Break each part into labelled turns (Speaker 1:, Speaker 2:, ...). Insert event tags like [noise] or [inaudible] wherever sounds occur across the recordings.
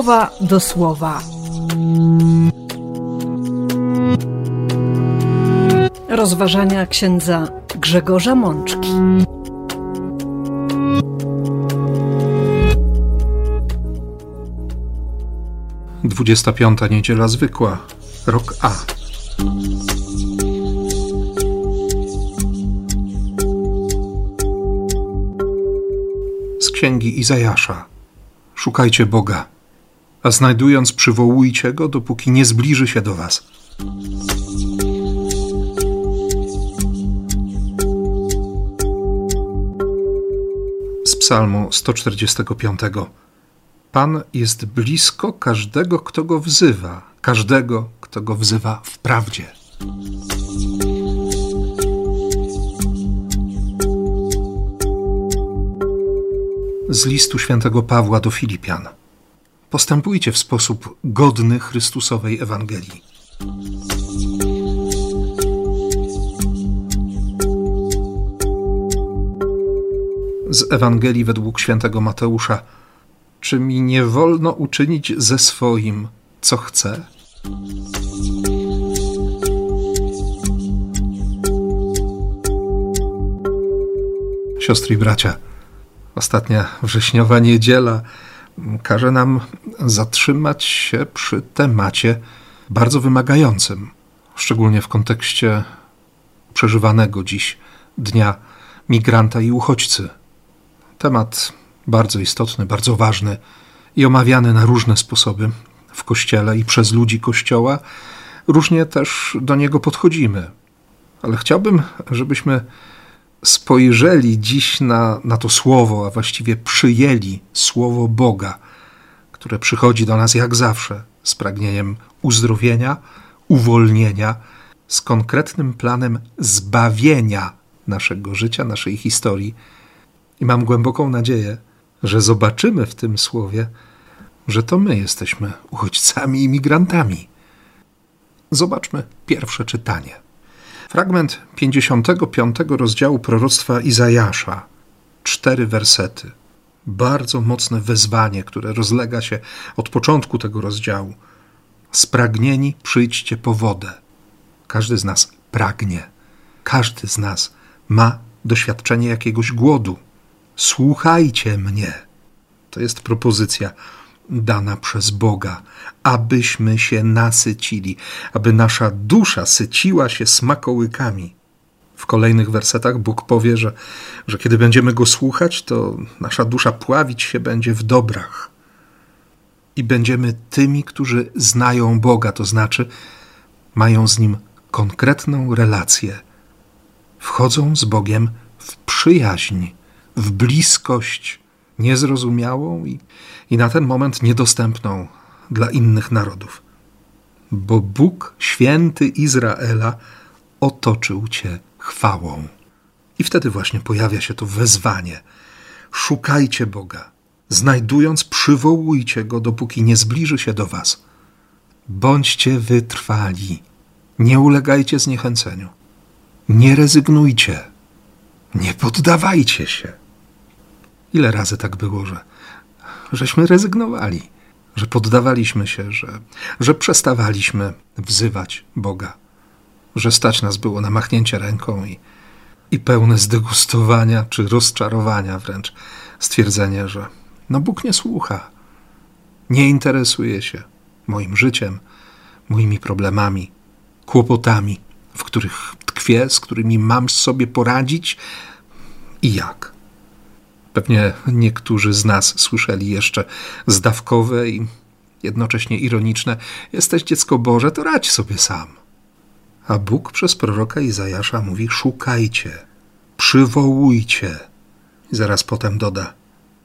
Speaker 1: słowa do słowa. Rozważania księdza Grzegorza Mączki.
Speaker 2: Dwudziesta piąta niedziela zwykła, rok A. Z księgi Izajasza. Szukajcie Boga, a znajdując przywołujcie Go, dopóki nie zbliży się do Was. Z Psalmu 145. Pan jest blisko każdego, kto go wzywa, każdego, kto go wzywa w prawdzie. Z listu świętego Pawła do Filipian. Postępujcie w sposób godny Chrystusowej Ewangelii. Z Ewangelii według świętego Mateusza. Czy mi nie wolno uczynić ze swoim, co chcę? Siostry i bracia, ostatnia wrześniowa niedziela każe nam zatrzymać się przy temacie bardzo wymagającym, szczególnie w kontekście przeżywanego dziś dnia migranta i uchodźcy. Temat bardzo istotny, bardzo ważny i omawiany na różne sposoby w kościele i przez ludzi kościoła. Różnie też do niego podchodzimy. Ale chciałbym, żebyśmy spojrzeli dziś na, na to słowo, a właściwie przyjęli słowo Boga, które przychodzi do nas jak zawsze z pragnieniem uzdrowienia, uwolnienia, z konkretnym planem zbawienia naszego życia, naszej historii. I mam głęboką nadzieję, że zobaczymy w tym słowie, że to my jesteśmy uchodźcami i migrantami. Zobaczmy pierwsze czytanie. Fragment 55 rozdziału proroctwa Izajasza. Cztery wersety. Bardzo mocne wezwanie, które rozlega się od początku tego rozdziału. Spragnieni przyjdźcie po wodę. Każdy z nas pragnie. Każdy z nas ma doświadczenie jakiegoś głodu. Słuchajcie mnie. To jest propozycja dana przez Boga, abyśmy się nasycili, aby nasza dusza syciła się smakołykami. W kolejnych wersetach Bóg powie, że, że kiedy będziemy Go słuchać, to nasza dusza pławić się będzie w dobrach. I będziemy tymi, którzy znają Boga, to znaczy mają z Nim konkretną relację. Wchodzą z Bogiem w przyjaźń, w bliskość niezrozumiałą i, i na ten moment niedostępną dla innych narodów. Bo Bóg, święty Izraela, otoczył cię chwałą. I wtedy właśnie pojawia się to wezwanie: szukajcie Boga, znajdując, przywołujcie go, dopóki nie zbliży się do was. Bądźcie wytrwali, nie ulegajcie zniechęceniu, nie rezygnujcie, nie poddawajcie się. Ile razy tak było, że żeśmy rezygnowali, że poddawaliśmy się, że, że przestawaliśmy wzywać Boga, że stać nas było na machnięcie ręką i, i pełne zdegustowania czy rozczarowania wręcz stwierdzenie, że no Bóg nie słucha, nie interesuje się moim życiem, moimi problemami, kłopotami, w których tkwię, z którymi mam sobie poradzić i jak. Pewnie niektórzy z nas słyszeli jeszcze zdawkowe i jednocześnie ironiczne: Jesteś dziecko Boże, to radź sobie sam. A Bóg przez proroka Izajasza mówi: Szukajcie, przywołujcie. I zaraz potem doda: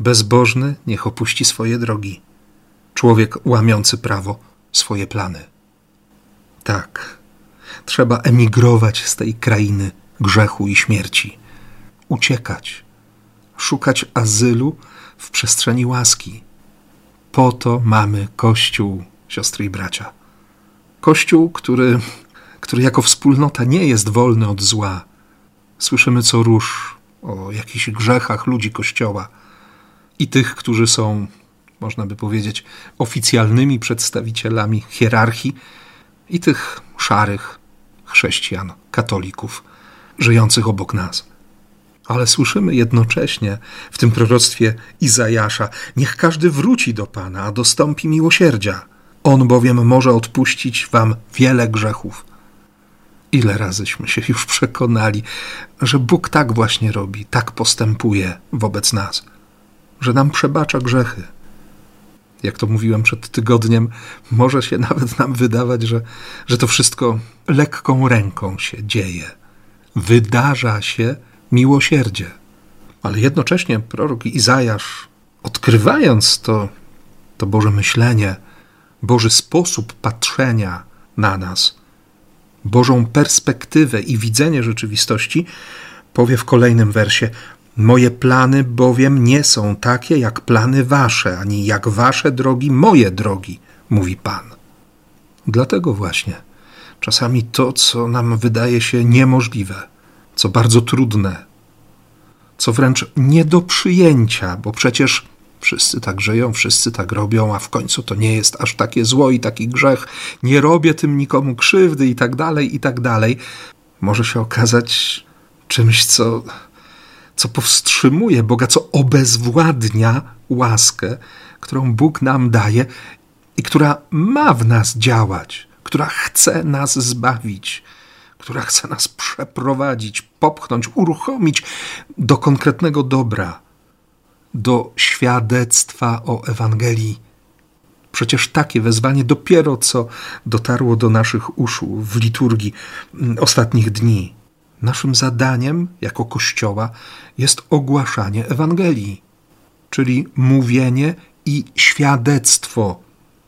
Speaker 2: Bezbożny niech opuści swoje drogi, człowiek łamiący prawo swoje plany. Tak, trzeba emigrować z tej krainy grzechu i śmierci, uciekać szukać azylu w przestrzeni łaski. Po to mamy Kościół, siostry i bracia. Kościół, który, który jako wspólnota nie jest wolny od zła. Słyszymy co róż o jakichś grzechach ludzi Kościoła i tych, którzy są można by powiedzieć, oficjalnymi przedstawicielami hierarchii i tych szarych chrześcijan, katolików, żyjących obok nas. Ale słyszymy jednocześnie w tym proroctwie Izajasza: Niech każdy wróci do Pana, a dostąpi miłosierdzia. On bowiem może odpuścić wam wiele grzechów. Ile razyśmy się już przekonali, że Bóg tak właśnie robi, tak postępuje wobec nas, że nam przebacza grzechy. Jak to mówiłem przed tygodniem, może się [laughs] nawet nam wydawać, że, że to wszystko lekką ręką się dzieje. Wydarza się miłosierdzie. Ale jednocześnie prorok Izajasz, odkrywając to, to Boże myślenie, Boży sposób patrzenia na nas, Bożą perspektywę i widzenie rzeczywistości, powie w kolejnym wersie: Moje plany bowiem nie są takie jak plany wasze, ani jak wasze drogi moje drogi, mówi Pan. Dlatego właśnie czasami to, co nam wydaje się niemożliwe, co bardzo trudne, co wręcz nie do przyjęcia, bo przecież Wszyscy tak żyją, wszyscy tak robią, a w końcu to nie jest aż takie zło i taki grzech. Nie robię tym nikomu krzywdy i tak dalej, i tak dalej. Może się okazać czymś, co, co powstrzymuje Boga, co obezwładnia łaskę, którą Bóg nam daje i która ma w nas działać, która chce nas zbawić, która chce nas przeprowadzić, popchnąć, uruchomić do konkretnego dobra do świadectwa o Ewangelii. Przecież takie wezwanie dopiero co dotarło do naszych uszu w liturgii mm, ostatnich dni. Naszym zadaniem jako Kościoła jest ogłaszanie Ewangelii, czyli mówienie i świadectwo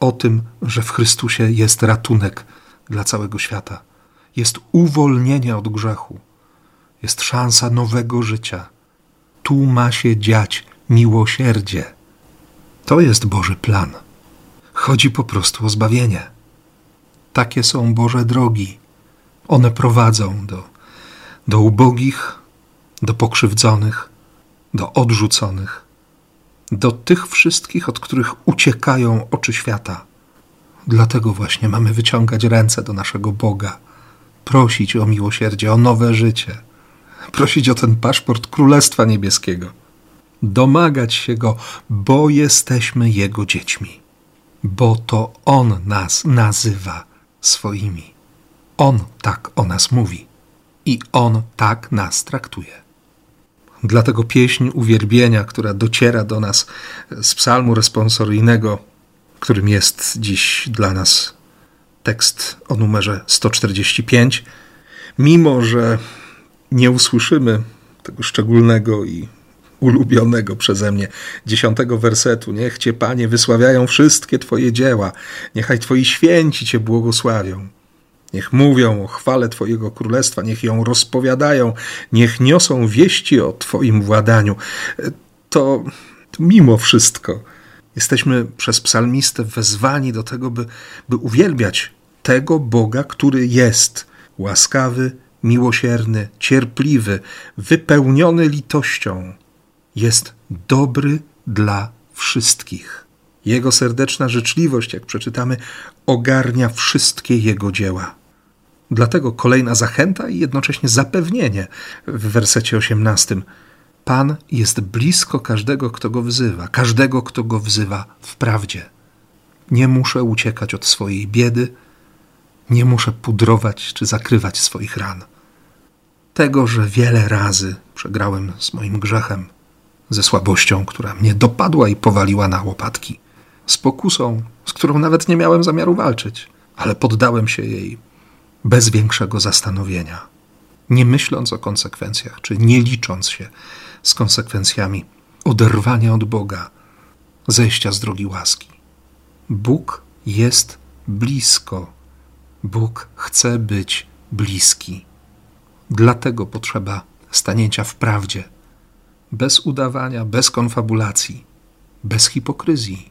Speaker 2: o tym, że w Chrystusie jest ratunek dla całego świata, jest uwolnienie od grzechu, jest szansa nowego życia. Tu ma się dziać miłosierdzie. To jest Boży plan. Chodzi po prostu o zbawienie. Takie są Boże drogi. One prowadzą do, do ubogich, do pokrzywdzonych, do odrzuconych, do tych wszystkich, od których uciekają oczy świata. Dlatego właśnie mamy wyciągać ręce do naszego Boga, prosić o miłosierdzie, o nowe życie, prosić o ten paszport Królestwa Niebieskiego domagać się Go, bo jesteśmy Jego dziećmi, bo to On nas nazywa swoimi. On tak o nas mówi i On tak nas traktuje. Dlatego pieśń uwielbienia, która dociera do nas z psalmu responsoryjnego, którym jest dziś dla nas tekst o numerze 145, mimo że nie usłyszymy tego szczególnego i ulubionego przeze mnie dziesiątego wersetu. Niech Cię, Panie, wysławiają wszystkie Twoje dzieła, niechaj Twoi święci Cię błogosławią. Niech mówią o chwale Twojego królestwa, niech ją rozpowiadają, niech niosą wieści o Twoim władaniu. To, mimo wszystko jesteśmy przez psalmistę wezwani do tego, by, by uwielbiać tego Boga, który jest łaskawy, miłosierny, cierpliwy, wypełniony litością, jest dobry dla wszystkich. Jego serdeczna życzliwość, jak przeczytamy, ogarnia wszystkie jego dzieła. Dlatego kolejna zachęta i jednocześnie zapewnienie w wersecie 18. Pan jest blisko każdego, kto go wzywa, każdego, kto go wzywa w prawdzie. Nie muszę uciekać od swojej biedy, nie muszę pudrować czy zakrywać swoich ran. Tego, że wiele razy przegrałem z moim grzechem, ze słabością, która mnie dopadła i powaliła na łopatki, z pokusą, z którą nawet nie miałem zamiaru walczyć, ale poddałem się jej bez większego zastanowienia, nie myśląc o konsekwencjach, czy nie licząc się z konsekwencjami oderwania od Boga, zejścia z drogi łaski. Bóg jest blisko. Bóg chce być bliski. Dlatego potrzeba stanięcia w prawdzie, bez udawania, bez konfabulacji, bez hipokryzji,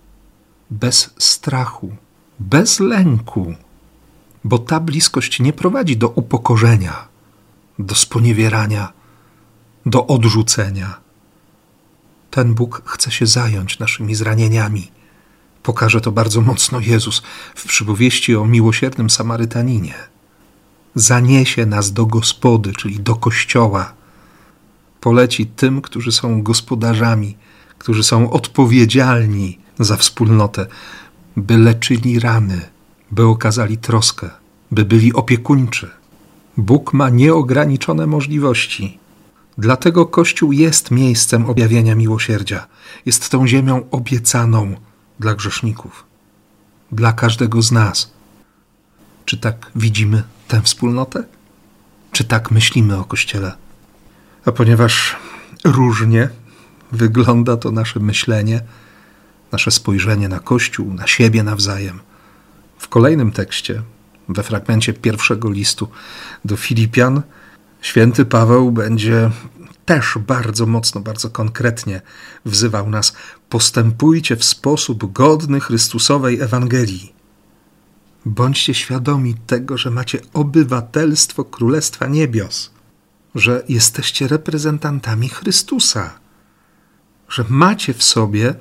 Speaker 2: bez strachu, bez lęku, bo ta bliskość nie prowadzi do upokorzenia, do sponiewierania, do odrzucenia. Ten Bóg chce się zająć naszymi zranieniami, Pokaże to bardzo mocno Jezus w przypowieści o miłosiernym Samarytaninie. Zaniesie nas do gospody, czyli do kościoła. Poleci tym, którzy są gospodarzami, którzy są odpowiedzialni za wspólnotę, by leczyli rany, by okazali troskę, by byli opiekuńczy. Bóg ma nieograniczone możliwości. Dlatego Kościół jest miejscem objawienia miłosierdzia, jest tą ziemią obiecaną dla grzeszników, dla każdego z nas. Czy tak widzimy tę wspólnotę? Czy tak myślimy o Kościele? A ponieważ różnie wygląda to nasze myślenie, nasze spojrzenie na Kościół, na siebie nawzajem, w kolejnym tekście, we fragmencie pierwszego listu do Filipian, święty Paweł będzie też bardzo mocno, bardzo konkretnie wzywał nas: postępujcie w sposób godny Chrystusowej Ewangelii. Bądźcie świadomi tego, że macie obywatelstwo Królestwa Niebios, że jesteście reprezentantami Chrystusa, że macie w sobie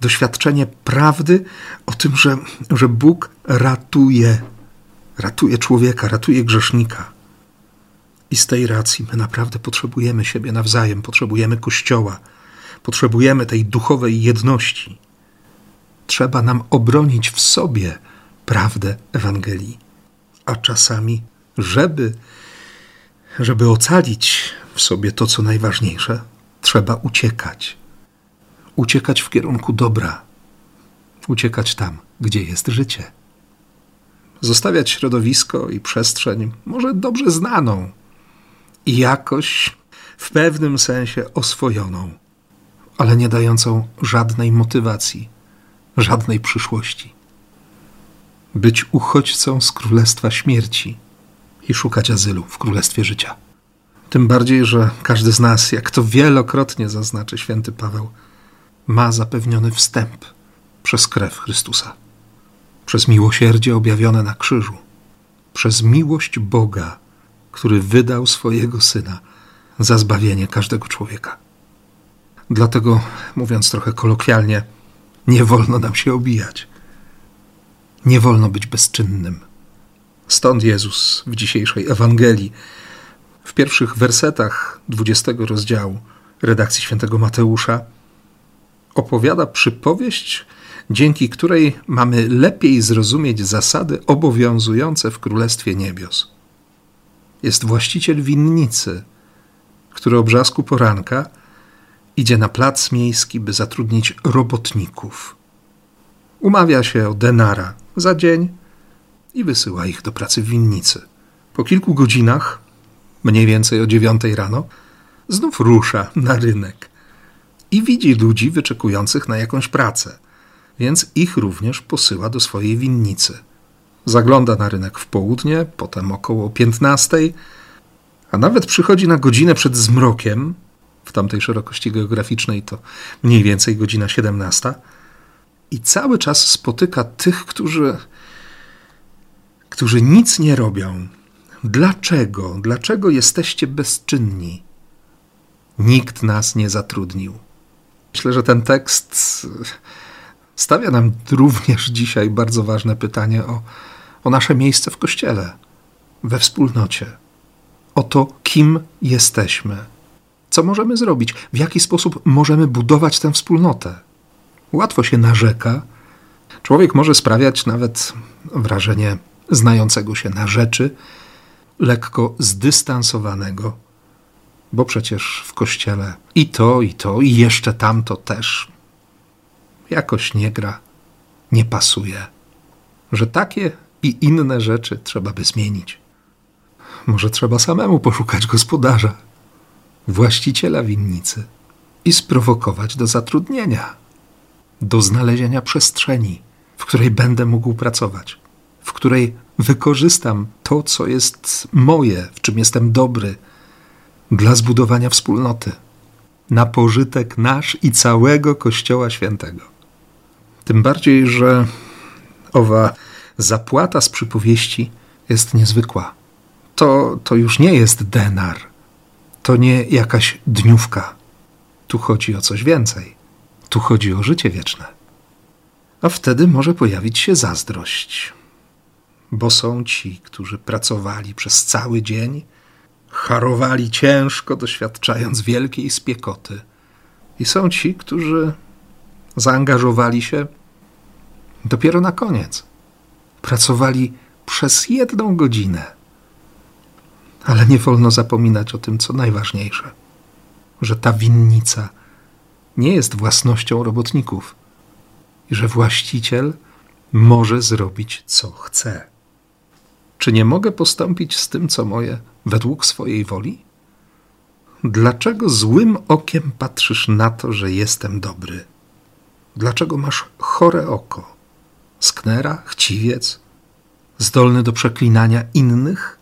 Speaker 2: doświadczenie prawdy o tym, że, że Bóg ratuje, ratuje człowieka, ratuje grzesznika. I z tej racji my naprawdę potrzebujemy siebie nawzajem, potrzebujemy Kościoła, potrzebujemy tej duchowej jedności. Trzeba nam obronić w sobie prawdę Ewangelii, a czasami, żeby, żeby ocalić w sobie to, co najważniejsze, trzeba uciekać. Uciekać w kierunku dobra, uciekać tam, gdzie jest życie. Zostawiać środowisko i przestrzeń, może dobrze znaną, jakoś w pewnym sensie oswojoną, ale nie dającą żadnej motywacji, żadnej przyszłości. Być uchodźcą z królestwa śmierci i szukać azylu w królestwie życia. Tym bardziej, że każdy z nas, jak to wielokrotnie zaznaczy święty Paweł, ma zapewniony wstęp przez krew Chrystusa, przez miłosierdzie objawione na krzyżu, przez miłość Boga który wydał swojego syna za zbawienie każdego człowieka. Dlatego, mówiąc trochę kolokwialnie, nie wolno nam się obijać. Nie wolno być bezczynnym. Stąd Jezus w dzisiejszej Ewangelii, w pierwszych wersetach 20 rozdziału redakcji świętego Mateusza, opowiada przypowieść, dzięki której mamy lepiej zrozumieć zasady obowiązujące w Królestwie Niebios jest właściciel winnicy, który o brzasku poranka idzie na plac miejski, by zatrudnić robotników. Umawia się o denara za dzień i wysyła ich do pracy w winnicy. Po kilku godzinach, mniej więcej o dziewiątej rano, znów rusza na rynek i widzi ludzi wyczekujących na jakąś pracę, więc ich również posyła do swojej winnicy. Zagląda na rynek w południe, potem około 15, a nawet przychodzi na godzinę przed zmrokiem, w tamtej szerokości geograficznej to mniej więcej godzina 17, i cały czas spotyka tych, którzy, którzy nic nie robią. Dlaczego? Dlaczego jesteście bezczynni? Nikt nas nie zatrudnił. Myślę, że ten tekst stawia nam również dzisiaj bardzo ważne pytanie o o nasze miejsce w Kościele, we wspólnocie, o to, kim jesteśmy, co możemy zrobić, w jaki sposób możemy budować tę wspólnotę. Łatwo się narzeka. Człowiek może sprawiać nawet wrażenie znającego się na rzeczy, lekko zdystansowanego, bo przecież w kościele i to, i to, i jeszcze tamto też jakoś nie gra, nie pasuje. Że takie i inne rzeczy trzeba by zmienić. Może trzeba samemu poszukać gospodarza, właściciela winnicy i sprowokować do zatrudnienia, do znalezienia przestrzeni, w której będę mógł pracować, w której wykorzystam to, co jest moje, w czym jestem dobry, dla zbudowania wspólnoty, na pożytek nasz i całego Kościoła Świętego. Tym bardziej, że owa zapłata z przypowieści jest niezwykła. To, to już nie jest denar, to nie jakaś dniówka. Tu chodzi o coś więcej. Tu chodzi o życie wieczne. A wtedy może pojawić się zazdrość, bo są ci, którzy pracowali przez cały dzień, harowali ciężko, doświadczając wielkiej spiekoty, i są ci, którzy zaangażowali się dopiero na koniec. Pracowali przez jedną godzinę. Ale nie wolno zapominać o tym, co najważniejsze, że ta winnica nie jest własnością robotników i że właściciel może zrobić, co chce. Czy nie mogę postąpić z tym, co moje, według swojej woli? Dlaczego złym okiem patrzysz na to, że jestem dobry? Dlaczego masz chore oko? Sknera, chciwiec, zdolny do przeklinania innych?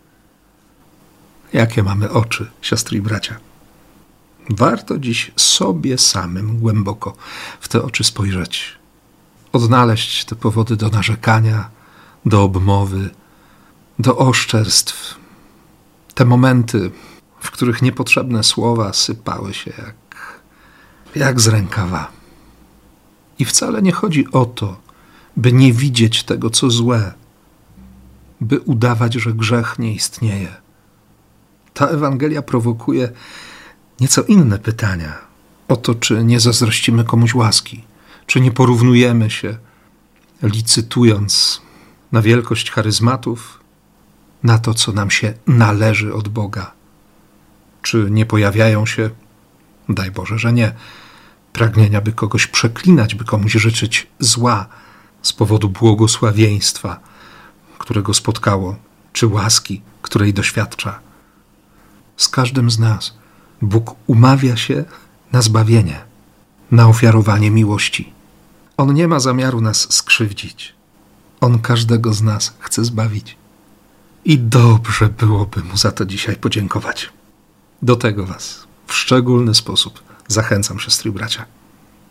Speaker 2: Jakie mamy oczy, siostry i bracia? Warto dziś sobie samym głęboko w te oczy spojrzeć, odnaleźć te powody do narzekania, do obmowy, do oszczerstw, te momenty, w których niepotrzebne słowa sypały się jak, jak z rękawa. I wcale nie chodzi o to, by nie widzieć tego, co złe, by udawać, że grzech nie istnieje. Ta Ewangelia prowokuje nieco inne pytania o to, czy nie zazdrościmy komuś łaski, czy nie porównujemy się, licytując na wielkość charyzmatów, na to, co nam się należy od Boga. Czy nie pojawiają się, daj Boże, że nie, pragnienia, by kogoś przeklinać, by komuś życzyć zła z powodu błogosławieństwa, którego spotkało, czy łaski, której doświadcza. Z każdym z nas Bóg umawia się na zbawienie, na ofiarowanie miłości. On nie ma zamiaru nas skrzywdzić. On każdego z nas chce zbawić. I dobrze byłoby mu za to dzisiaj podziękować. Do tego Was w szczególny sposób zachęcam, i bracia.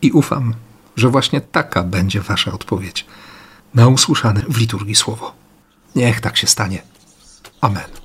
Speaker 2: I ufam, że właśnie taka będzie Wasza odpowiedź na usłyszane w liturgii słowo. Niech tak się stanie. Amen.